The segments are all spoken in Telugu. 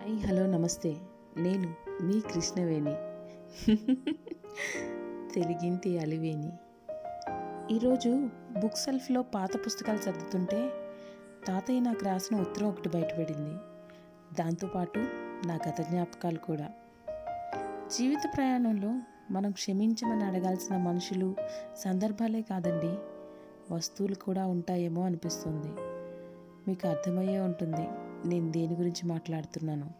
హాయ్ హలో నమస్తే. నేను మీ కృష్ణవేణి. తెలుగింటి అలివేణి. ఈరోజు బుక్ సెల్ఫ్లో పాత పుస్తకాలు చదువుతుంటే తాతయ్య నాకు రాసిన ఉత్తరం ఒకటి బయటపడింది. దాంతోపాటు నా గత జ్ఞాపకాలు కూడా. జీవిత ప్రయాణంలో మనం క్షమించమని అడగాల్సిన మనుషులు సందర్భాలే కాదండి. వస్తువులు కూడా ఉంటాయేమో అనిపిస్తుంది. మీకు అర్థమయ్యే ఉంటుంది. నేను దేని గురించి మాట్లాడుతున్నాను.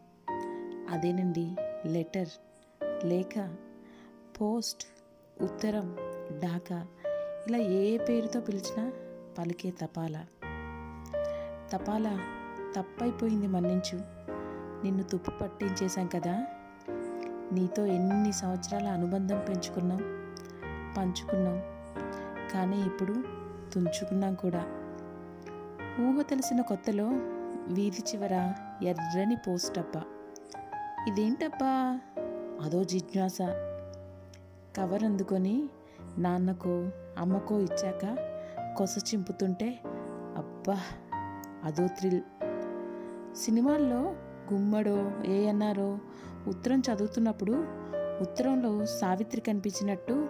అదేనండి లెటర్. లేఖ పోస్ట్ ఉత్తరం డాకా ఇలా ఏ పేరుతో పిలిచినా పలికే తపాలా. తపాలా తప్పైపోయింది మన్నించు. నిన్ను తుప్పు పట్టించేశాం కదా. నీతో ఎన్ని సంవత్సరాల అనుబంధం పెంచుకున్నాం పంచుకున్నాం కానీ ఇప్పుడు తుంచుకున్నాం కూడా. ఊహ తెలిసిన కొత్తలో వీధి చివర ఎర్రని పోస్ట్ డబ్బా ఇదేంటబ్బా? అదో జిజ్ఞాస. కవర్ అందుకొని నాన్నకో అమ్మకో ఇచ్చాక కొస చింపుతుంటే అబ్బా అదో థ్రిల్. సినిమాల్లో గుమ్మడో ఏ అన్నారో ఉత్తరం చదువుతున్నప్పుడు ఉత్తరంలో సావిత్రి కనిపించినట్టు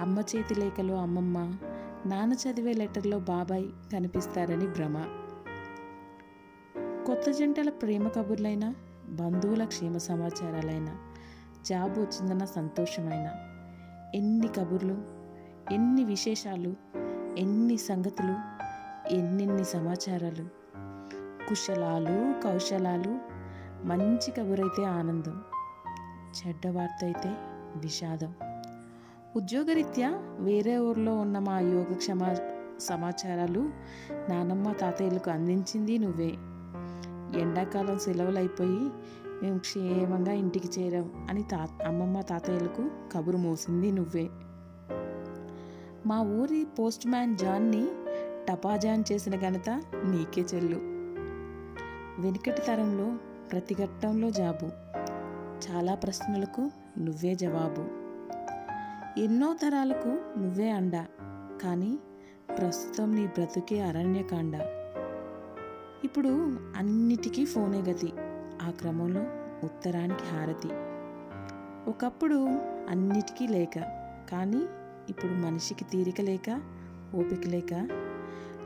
అమ్మ చేతి లేఖలో అమ్మమ్మ నాన్న చదివే లెటర్లో బాబాయ్ కనిపిస్తారని భ్రమ. కొత్త జంటల ప్రేమ కబుర్లైనా బంధువుల క్షేమ సమాచారాలైనా జాబ్ వచ్చిందన్న సంతోషమైన ఎన్ని కబుర్లు ఎన్ని విశేషాలు ఎన్ని సంగతులు ఎన్నెన్ని సమాచారాలు కుశలాలు కౌశలాలు మంచి కబురైతే ఆనందం చెడ్డ వార్త అయితే విషాదం. ఉద్యోగరీత్యా వేరే ఊర్లో ఉన్న మా యోగక్షేమ సమాచారాలు నానమ్మ తాతయ్యలకు అందించింది నువ్వే. ఎండాకాలం సెలవులు అయిపోయి మేము క్షేమంగా ఇంటికి చేరాం అని తా అమ్మమ్మ తాతయ్యలకు కబురు మోసింది నువ్వే. మా ఊరి పోస్ట్ మ్యాన్ జాన్ని టపాజాన్ చేసిన ఘనత నీకే చెల్లు. వెనుకటి తరంలో ప్రతి ఘట్టంలో జాబు. చాలా ప్రశ్నలకు నువ్వే జవాబు. ఎన్నో తరాలకు నువ్వే అండ. కానీ ప్రస్తుతం నీ బ్రతుకే అరణ్యకాండ. ఇప్పుడు అన్నిటికీ ఫోనే గతి. ఆ క్రమంలో ఉత్తరానికి హారతి. ఒకప్పుడు అన్నిటికీ లేక కానీ ఇప్పుడు మనిషికి తీరిక లేక ఓపిక లేక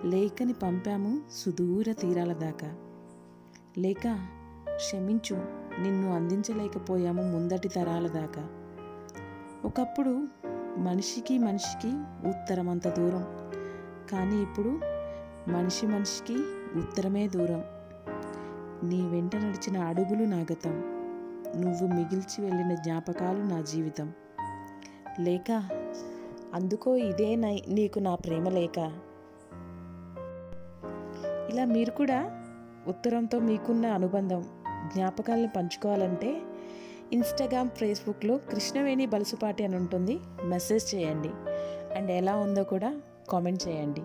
లేఖని పంపాము సుదూర తీరాల దాకా. లేక క్షమించు నిన్ను అందించలేకపోయాము ముందటి తరాల దాకా. ఒకప్పుడు మనిషికి మనిషికి ఉత్తరమంత దూరం కానీ ఇప్పుడు మనిషి మనిషికి ఉత్తరమే దూరం. నీ వెంట నడిచిన అడుగులు నా గతం. నువ్వు మిగిల్చి వెళ్ళిన జ్ఞాపకాలు నా జీవితం. లేక అందుకో ఇదే నై- నీకు నా ప్రేమ లేక. ఇలా మీరు కూడా ఉత్తరంతో మీకున్న అనుబంధం జ్ఞాపకాలను పంచుకోవాలంటే ఇన్స్టాగ్రామ్ ఫేస్బుక్లో కృష్ణవేణి బలుసుపాటి అని ఉంటుంది. మెసేజ్ చేయండి. అండ్ ఎలా ఉందో కూడా కామెంట్ చేయండి.